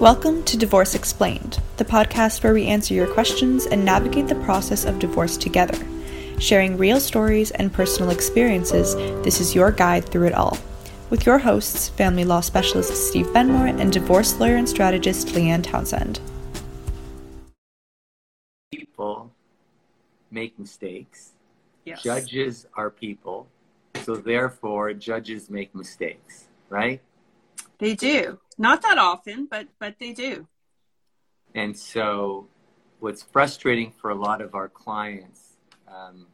Welcome to Divorce Explained, the podcast where we answer your questions and navigate the process of divorce together. Sharing real stories and personal experiences, this is your guide through it all. With your hosts, family law specialist Steve Benmor and divorce lawyer and strategist Leanne Townsend. People make mistakes. Yes. Judges are people. So therefore, judges make mistakes, right? They do. Not that often, but but they do. And so, what's frustrating for a lot of our clients um,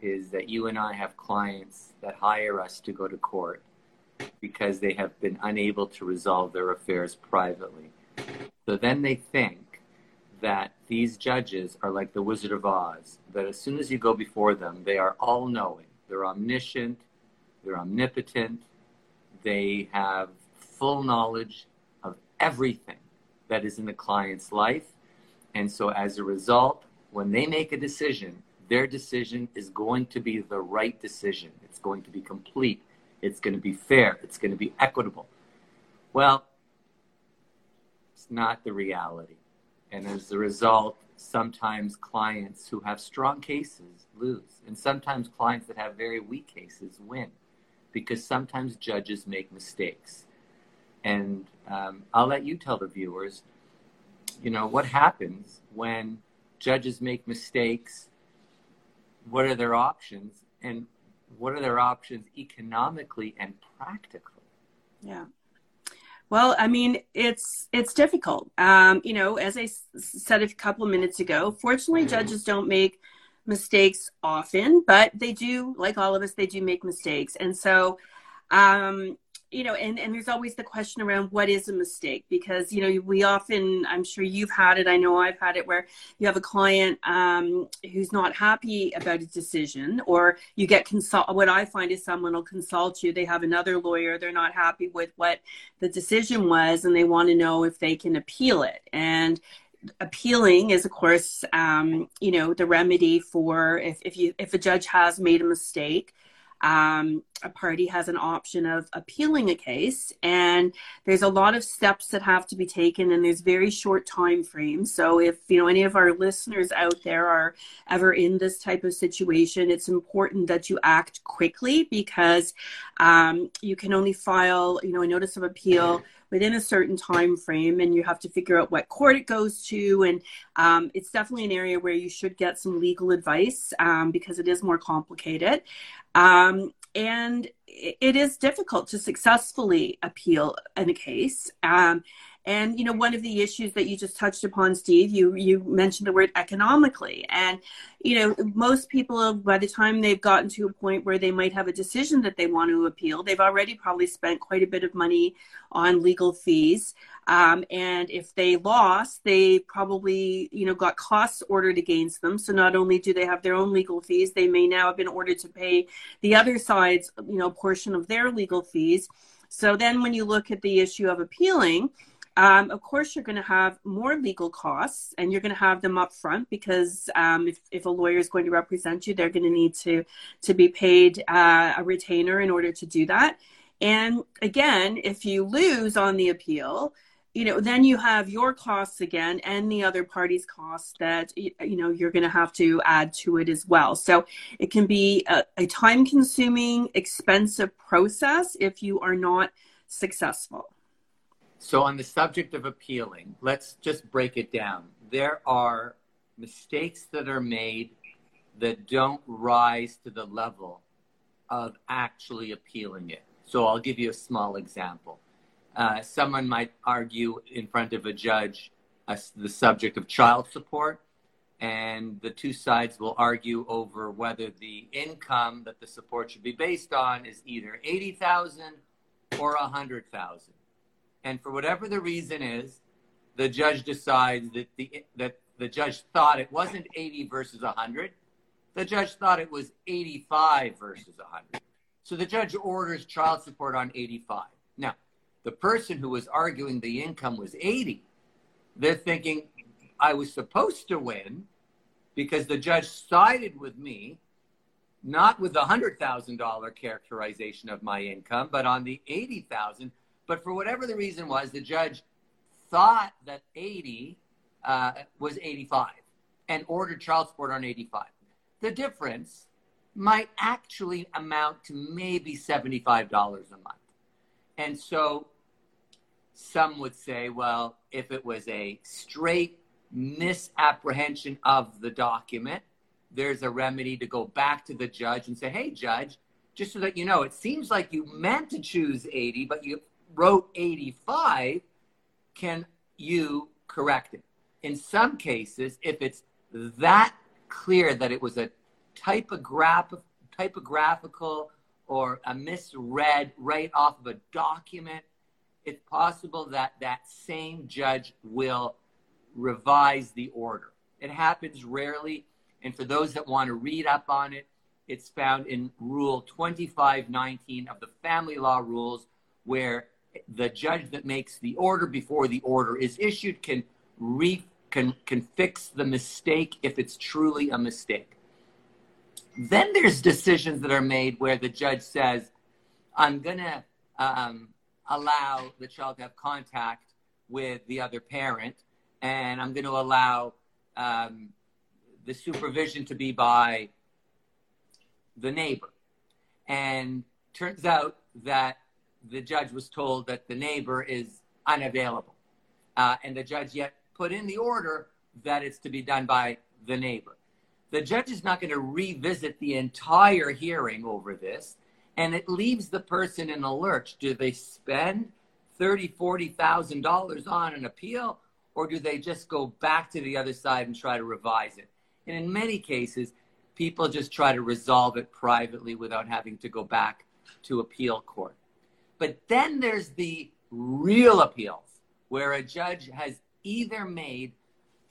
is that you and I have clients that hire us to go to court because they have been unable to resolve their affairs privately. So then they think that these judges are like the Wizard of Oz, that as soon as you go before them, they are all knowing. They're omniscient, they're omnipotent, they have full knowledge of everything that is in the client's life. And so as a result, when they make a decision, their decision is going to be the right decision. It's going to be complete. It's going to be fair. It's going to be equitable. Well, it's not the reality. And as a result, sometimes clients who have strong cases lose. And sometimes clients that have very weak cases win because sometimes judges make mistakes. And um, I'll let you tell the viewers, you know, what happens when judges make mistakes? What are their options? And what are their options economically and practically? Yeah. Well, I mean, it's it's difficult. Um, you know, as I s- said a couple of minutes ago, fortunately, judges don't make mistakes often, but they do, like all of us, they do make mistakes. And so, um, you know, and, and there's always the question around what is a mistake because, you know, we often, I'm sure you've had it, I know I've had it, where you have a client um, who's not happy about a decision, or you get consult. What I find is someone will consult you, they have another lawyer, they're not happy with what the decision was, and they want to know if they can appeal it. And appealing is of course um, you know the remedy for if, if you if a judge has made a mistake um, a party has an option of appealing a case and there's a lot of steps that have to be taken and there's very short time frames so if you know any of our listeners out there are ever in this type of situation it's important that you act quickly because um, you can only file you know a notice of appeal within a certain time frame and you have to figure out what court it goes to. And um, it's definitely an area where you should get some legal advice um, because it is more complicated. Um, and it is difficult to successfully appeal in a case. Um, and you know, one of the issues that you just touched upon, Steve, you you mentioned the word economically, and you know, most people by the time they've gotten to a point where they might have a decision that they want to appeal, they've already probably spent quite a bit of money on legal fees. Um, and if they lost, they probably, you know, got costs ordered against them. So not only do they have their own legal fees, they may now have been ordered to pay the other side's, you know, portion of their legal fees. So then when you look at the issue of appealing, um, of course, you're going to have more legal costs and you're going to have them up front because um, if, if a lawyer is going to represent you, they're going to need to, to be paid uh, a retainer in order to do that. And again, if you lose on the appeal, you know then you have your costs again and the other party's costs that you know you're going to have to add to it as well so it can be a, a time consuming expensive process if you are not successful So, on the subject of appealing, let's just break it down. There are mistakes that are made that don't rise to the level of actually appealing it. So, I'll give you a small example. Uh, someone might argue in front of a judge uh, the subject of child support, and the two sides will argue over whether the income that the support should be based on is either 80,000 or 100,000 and for whatever the reason is, the judge decides that the that the judge thought it wasn't 80 versus 100. The judge thought it was 85 versus 100. So the judge orders child support on 85. Now, the person who was arguing the income was 80. They're thinking I was supposed to win because the judge sided with me not with the $100,000 characterization of my income, but on the 80,000 but for whatever the reason was, the judge thought that 80 uh, was 85 and ordered child support on 85. The difference might actually amount to maybe $75 a month. And so some would say, well, if it was a straight misapprehension of the document, there's a remedy to go back to the judge and say, hey, judge, just so that you know, it seems like you meant to choose 80, but you wrote 85. Can you correct it? In some cases, if it's that clear that it was a typograph- typographical or a misread right off of a document, it's possible that that same judge will revise the order. It happens rarely. And for those that want to read up on it, it's found in Rule 2519 of the Family Law Rules, where the judge that makes the order before the order is issued can re can, can fix the mistake if it's truly a mistake. Then there's decisions that are made where the judge says, I'm to um, allow the child to have contact with the other parent, and I'm going to allow um, the supervision to be by the neighbor. And turns out that the judge was told that the neighbor is unavailable. Uh, and the judge yet put in the order that it's to be done by the neighbor. The judge is not going to revisit the entire hearing over this, and it leaves the person in a lurch. Do they spend thirty, forty thousand dollars on an appeal, or do they just go back to the other side and try to revise it? And in many cases, people just try to resolve it privately without having to go back to appeal court. But then there's the real appeals, where a judge has either made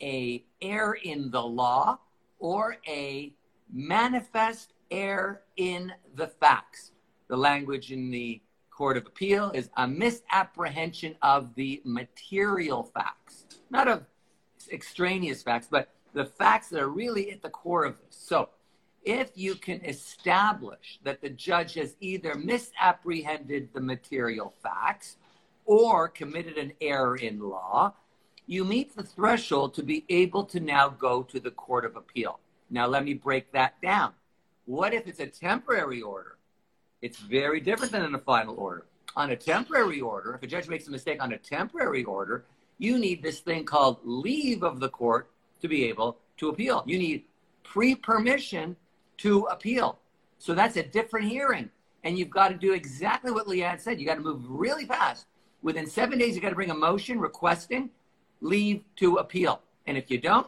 a error in the law or a manifest error in the facts. The language in the Court of Appeal is a misapprehension of the material facts, not of extraneous facts, but the facts that are really at the core of this. So, if you can establish that the judge has either misapprehended the material facts or committed an error in law, you meet the threshold to be able to now go to the Court of Appeal. Now, let me break that down. What if it's a temporary order? It's very different than a final order. On a temporary order, if a judge makes a mistake on a temporary order, you need this thing called leave of the court to be able to appeal. You need pre permission to appeal. So that's a different hearing. And you've got to do exactly what Leanne said. You got to move really fast. Within seven days, you got to bring a motion requesting leave to appeal. And if you don't,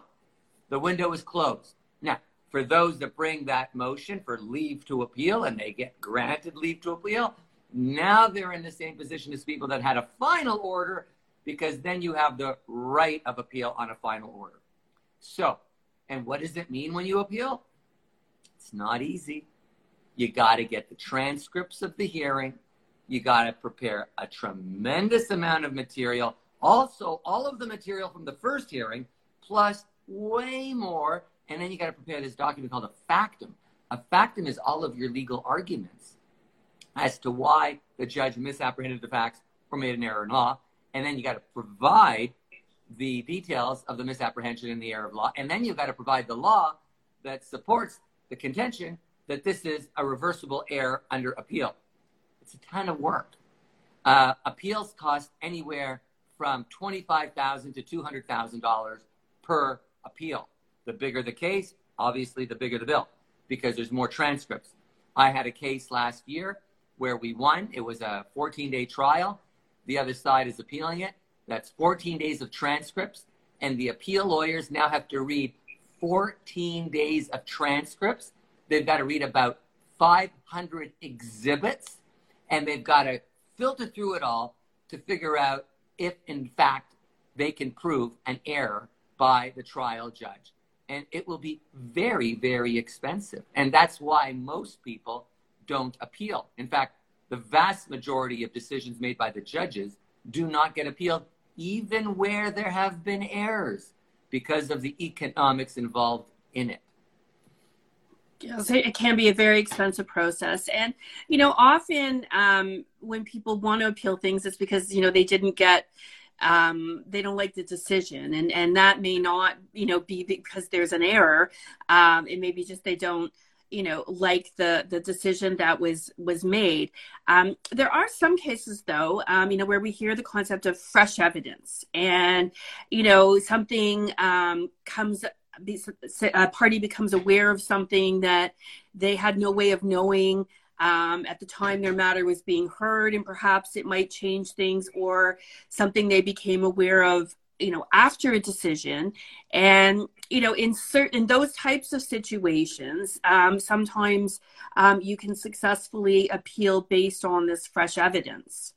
the window is closed. Now, for those that bring that motion for leave to appeal and they get granted leave to appeal, now they're in the same position as people that had a final order because then you have the right of appeal on a final order. So, and what does it mean when you appeal? It's not easy. You got to get the transcripts of the hearing. You got to prepare a tremendous amount of material also, all of the material from the first hearing, plus way more. And then you got to prepare this document called a factum. A factum is all of your legal arguments as to why the judge misapprehended the facts or made an error in law. And then you got to provide the details of the misapprehension in the error of law. And then you've got to provide the law that supports the contention that this is a reversible error under appeal. It's a ton of work. Uh, appeals cost anywhere from $25,000 to $200,000 per appeal. The bigger the case, obviously, the bigger the bill because there's more transcripts. I had a case last year where we won. It was a 14 day trial. The other side is appealing it. That's 14 days of transcripts. And the appeal lawyers now have to read 14 days of transcripts. They've got to read about 500 exhibits and they've got to filter through it all to figure out if in fact they can prove an error by the trial judge. And it will be very, very expensive. And that's why most people don't appeal. In fact, the vast majority of decisions made by the judges do not get appealed, even where there have been errors because of the economics involved in it. Yes, it can be a very expensive process. And, you know, often um, when people want to appeal things, it's because, you know, they didn't get um, they don't like the decision and and that may not you know be because there's an error um, it may be just they don't you know like the the decision that was was made. Um, there are some cases though um, you know where we hear the concept of fresh evidence and you know something um, comes a party becomes aware of something that they had no way of knowing um, at the time their matter was being heard, and perhaps it might change things, or something they became aware of, you know, after a decision. And you know, in certain those types of situations, um, sometimes um, you can successfully appeal based on this fresh evidence.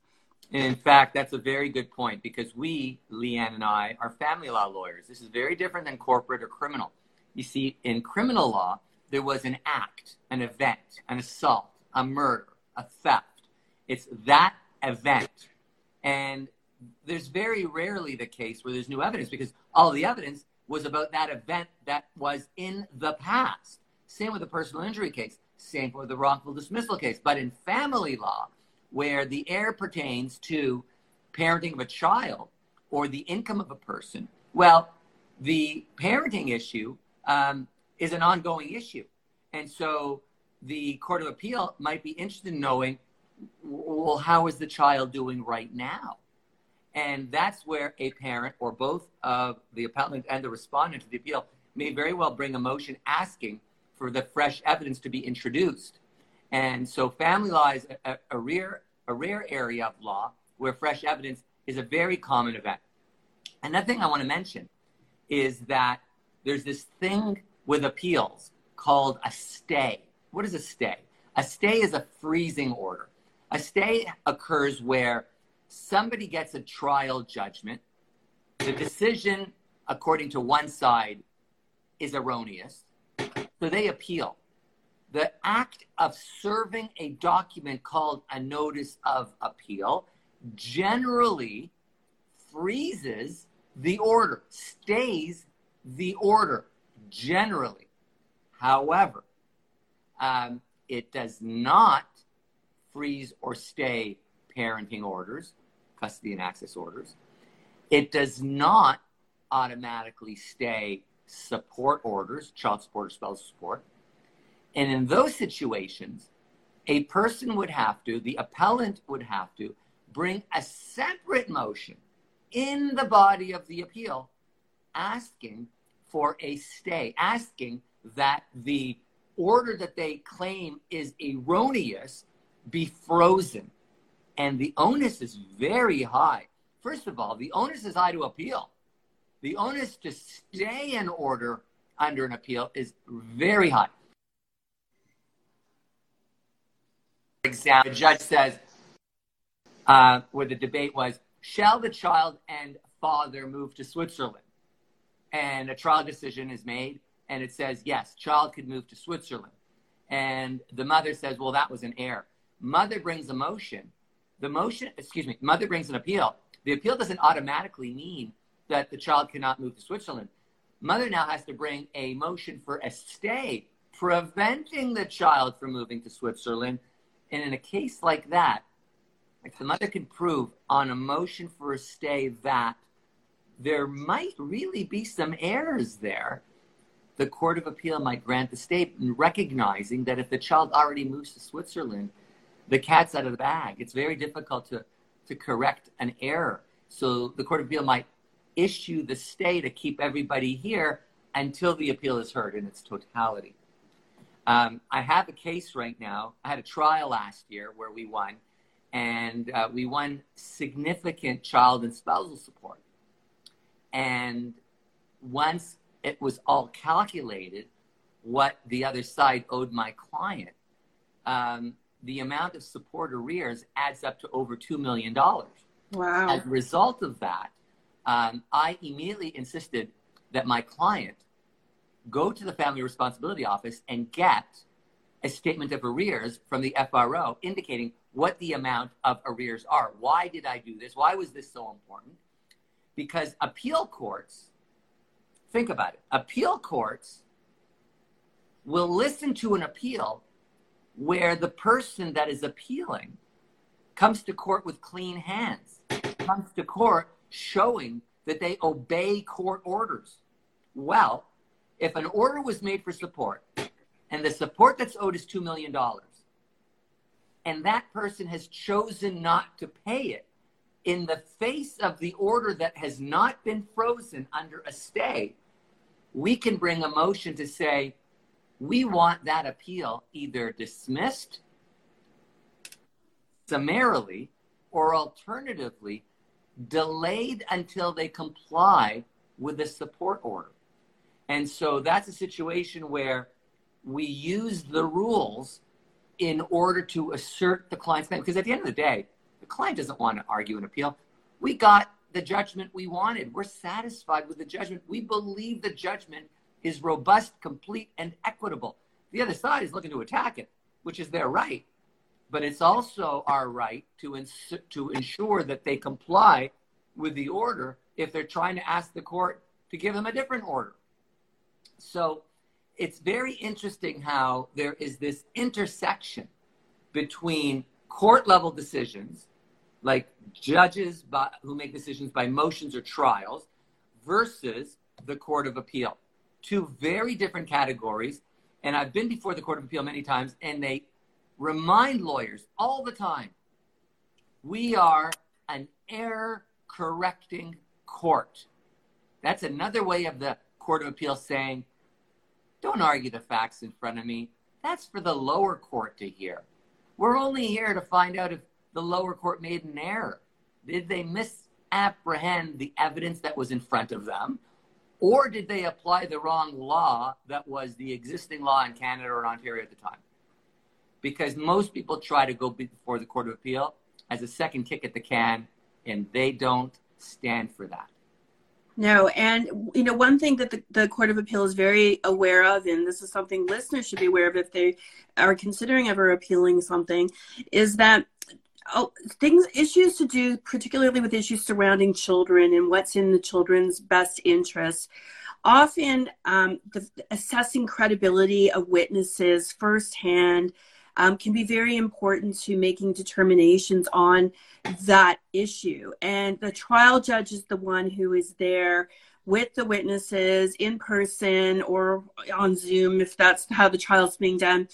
in fact, that's a very good point because we, Leanne and I, are family law lawyers. This is very different than corporate or criminal. You see, in criminal law, there was an act, an event, an assault, a murder, a theft. It's that event. And there's very rarely the case where there's new evidence because all the evidence was about that event that was in the past. Same with the personal injury case, same with the wrongful dismissal case. But in family law, where the heir pertains to parenting of a child or the income of a person, well, the parenting issue um, is an ongoing issue. And so the Court of Appeal might be interested in knowing, well, how is the child doing right now? And that's where a parent or both of the appellant and the respondent to the appeal may very well bring a motion asking for the fresh evidence to be introduced. And so family law is a, a, rare, a rare area of law where fresh evidence is a very common event. Another thing I want to mention is that there's this thing with appeals called a stay. What is a stay? A stay is a freezing order. A stay occurs where somebody gets a trial judgment. The decision, according to one side, is erroneous. So they appeal. The act of serving a document called a notice of appeal generally freezes the order, stays the order generally. However, um, it does not freeze or stay parenting orders, custody and access orders. It does not automatically stay support orders, child support or spousal support. And in those situations, a person would have to, the appellant would have to, bring a separate motion in the body of the appeal asking for a stay, asking that the order that they claim is erroneous be frozen. And the onus is very high. First of all, the onus is high to appeal. The onus to stay in order under an appeal is very high. Example, the judge says, uh, where the debate was, shall the child and father move to Switzerland? And a trial decision is made and it says, yes, child could move to Switzerland. And the mother says, well, that was an error. Mother brings a motion. The motion, excuse me, mother brings an appeal. The appeal doesn't automatically mean that the child cannot move to Switzerland. Mother now has to bring a motion for a stay preventing the child from moving to Switzerland. And in a case like that, if the mother can prove on a motion for a stay that there might really be some errors there, the Court of Appeal might grant the state, recognizing that if the child already moves to Switzerland, the cat's out of the bag. It's very difficult to, to correct an error. So the Court of Appeal might issue the stay to keep everybody here until the appeal is heard in its totality. Um, I have a case right now. I had a trial last year where we won, and uh, we won significant child and spousal support. And once it was all calculated what the other side owed my client. Um, the amount of support arrears adds up to over $2 million. Wow. As a result of that, um, I immediately insisted that my client go to the Family Responsibility Office and get a statement of arrears from the FRO indicating what the amount of arrears are. Why did I do this? Why was this so important? Because appeal courts Think about it. Appeal courts will listen to an appeal where the person that is appealing comes to court with clean hands. comes to court showing that they obey court orders. Well, if an order was made for support and the support that's owed is $2 million and that person has chosen not to pay it in the face of the order that has not been frozen under a stay, we can bring a motion to say, we want that appeal either dismissed summarily or alternatively delayed until they comply with the support order. And so that's a situation where we use the rules in order to assert the client's claim. Because at the end of the day, the client doesn't want to argue an appeal. We got the judgment we wanted. We're satisfied with the judgment. We believe the judgment is robust, complete, and equitable. The other side is looking to attack it, which is their right. But it's also our right to, ins- to ensure that they comply with the order if they're trying to ask the court to give them a different order. So it's very interesting how there is this intersection between court level decisions, like judges by, who make decisions by motions or trials, versus the Court of Appeal. Two very different categories. And I've been before the Court of Appeal many times, and they remind lawyers all the time we are an error correcting court. That's another way of the Court of Appeal saying, don't argue the facts in front of me. That's for the lower court to hear. We're only here to find out if the lower court made an error. Did they misapprehend the evidence that was in front of them? Or did they apply the wrong law that was the existing law in Canada or Ontario at the time? Because most people try to go before the Court of Appeal as a second kick at the can, and they don't stand for that. No, and you know one thing that the, the Court of Appeal is very aware of, and this is something listeners should be aware of if they are considering ever appealing something, is that oh, things issues to do particularly with issues surrounding children and what's in the children's best interest often um, the, assessing credibility of witnesses firsthand um, can be very important to making determinations on that issue. And the trial judge is the one who is there with the witnesses in person or on Zoom, if that's how the trial's being done,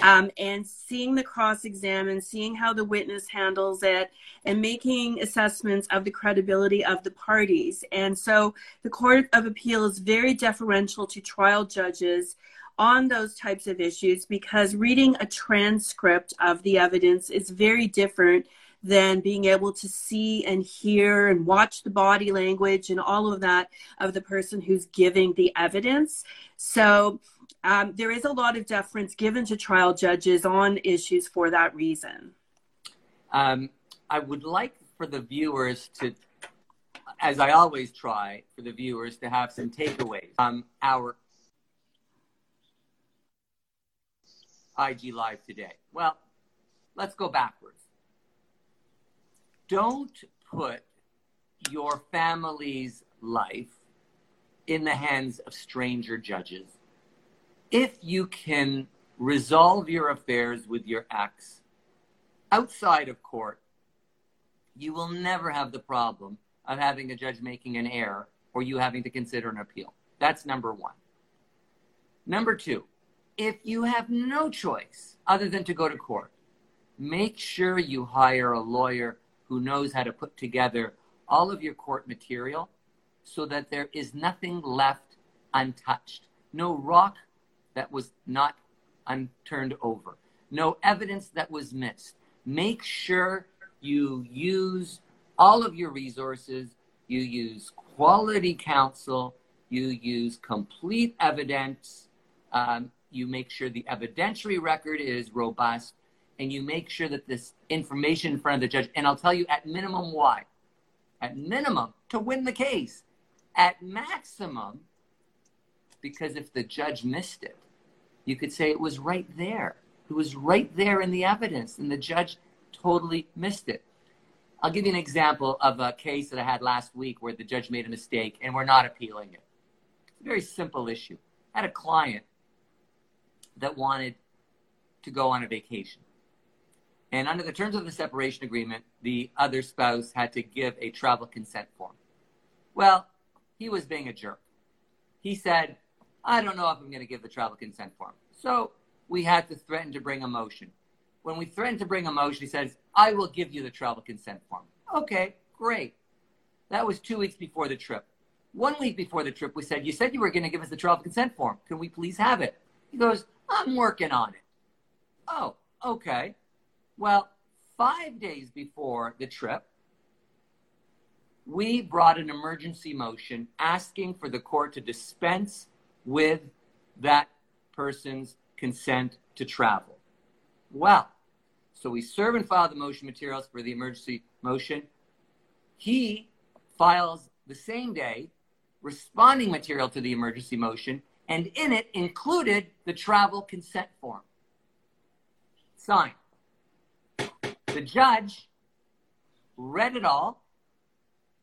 um, and seeing the cross examine, seeing how the witness handles it, and making assessments of the credibility of the parties. And so the Court of Appeal is very deferential to trial judges on those types of issues because reading a transcript of the evidence is very different than being able to see and hear and watch the body language and all of that of the person who's giving the evidence. So um, there is a lot of deference given to trial judges on issues for that reason. Um, I would like for the viewers to, as I always try, for the viewers to have some takeaways. Um, our IG Live today? Well, let's go backwards. Don't put your family's life in the hands of stranger judges. If you can resolve your affairs with your ex outside of court, you will never have the problem of having a judge making an error or you having to consider an appeal. That's number one. Number two, if you have no choice other than to go to court, make sure you hire a lawyer who knows how to put together all of your court material so that there is nothing left untouched. No rock that was not unturned over. No evidence that was missed. Make sure you use all of your resources. You use quality counsel. You use complete evidence. Um, you make sure the evidentiary record is robust, and you make sure that this information in front of the judge, and I'll tell you at minimum why. At minimum, to win the case. At maximum, because if the judge missed it, you could say it was right there. It was right there in the evidence, and the judge totally missed it. I'll give you an example of a case that I had last week where the judge made a mistake and we're not appealing it. It's a very simple issue. I had a client that wanted to go on a vacation. And under the terms of the separation agreement, the other spouse had to give a travel consent form. Well, he was being a jerk. He said, I don't know if I'm going to give the travel consent form. So we had to threaten to bring a motion. When we threatened to bring a motion, he says, I will give you the travel consent form. Okay, great. That was two weeks before the trip. One week before the trip, we said, You said you were going to give us the travel consent form. Can we please have it? He goes, I'm working on it. Oh, okay. Well, five days before the trip, we brought an emergency motion asking for the court to dispense with that person's consent to travel. Well, so we serve and file the motion materials for the emergency motion. He files the same day responding material to the emergency motion, and in it included the travel consent form. Signed. The judge read it all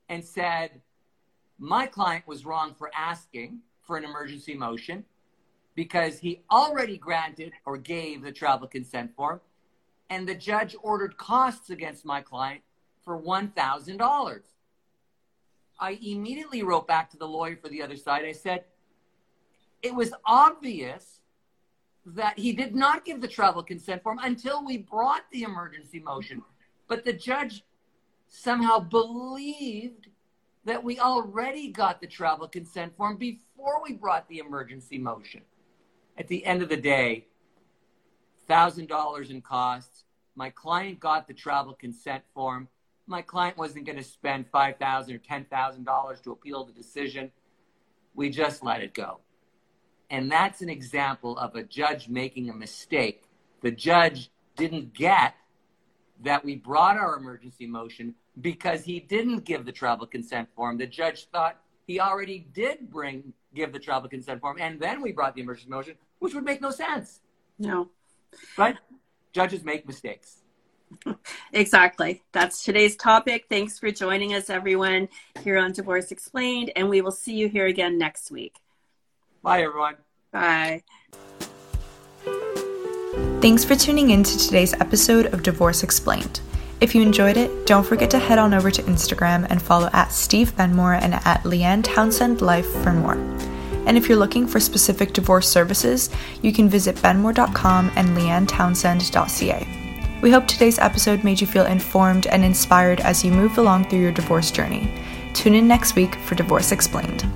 and said, My client was wrong for asking for an emergency motion because he already granted or gave the travel consent form, and the judge ordered costs against my client for $1,000. I immediately wrote back to the lawyer for the other side. I said, it was obvious that he did not give the travel consent form until we brought the emergency motion. But the judge somehow believed that we already got the travel consent form before we brought the emergency motion. At the end of the day, $1,000 in costs. My client got the travel consent form. My client wasn't going to spend $5,000 or $10,000 to appeal the decision. We just let it go. And that's an example of a judge making a mistake. The judge didn't get that we brought our emergency motion because he didn't give the travel consent form. The judge thought he already did bring give the travel consent form, and then we brought the emergency motion, which would make no sense. No. But judges make mistakes. exactly. That's today's topic. Thanks for joining us, everyone, here on Divorce Explained, and we will see you here again next week. Bye, everyone. Bye. Thanks for tuning in to today's episode of Divorce Explained. If you enjoyed it, don't forget to head on over to Instagram and follow at Steve Benmor and at Leanne Townsend Life for more. And if you're looking for specific divorce services, you can visit benmor.com and leannetownsend.ca. We hope today's episode made you feel informed and inspired as you move along through your divorce journey. Tune in next week for Divorce Explained.